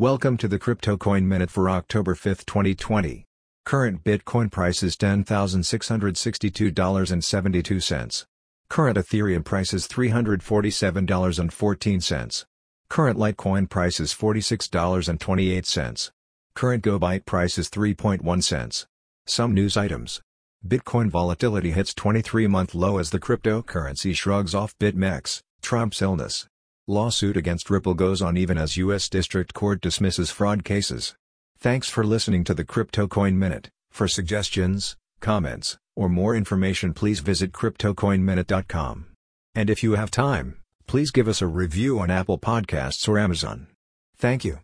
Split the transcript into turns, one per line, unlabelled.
Welcome to the Crypto Coin Minute for October 5, 2020. Current Bitcoin price is $10,662.72. Current Ethereum price is $347.14. Current Litecoin price is $46.28. Current GoByte price is 3.1 cents. Some news items. Bitcoin volatility hits 23-month low as the cryptocurrency shrugs off BitMEX, Trump's illness. Lawsuit against Ripple goes on even as U.S. District Court dismisses fraud cases. Thanks for listening to the Crypto Coin Minute. For suggestions, comments, or more information please visit CryptoCoinMinute.com. And if you have time, please give us a review on Apple Podcasts or Amazon. Thank you.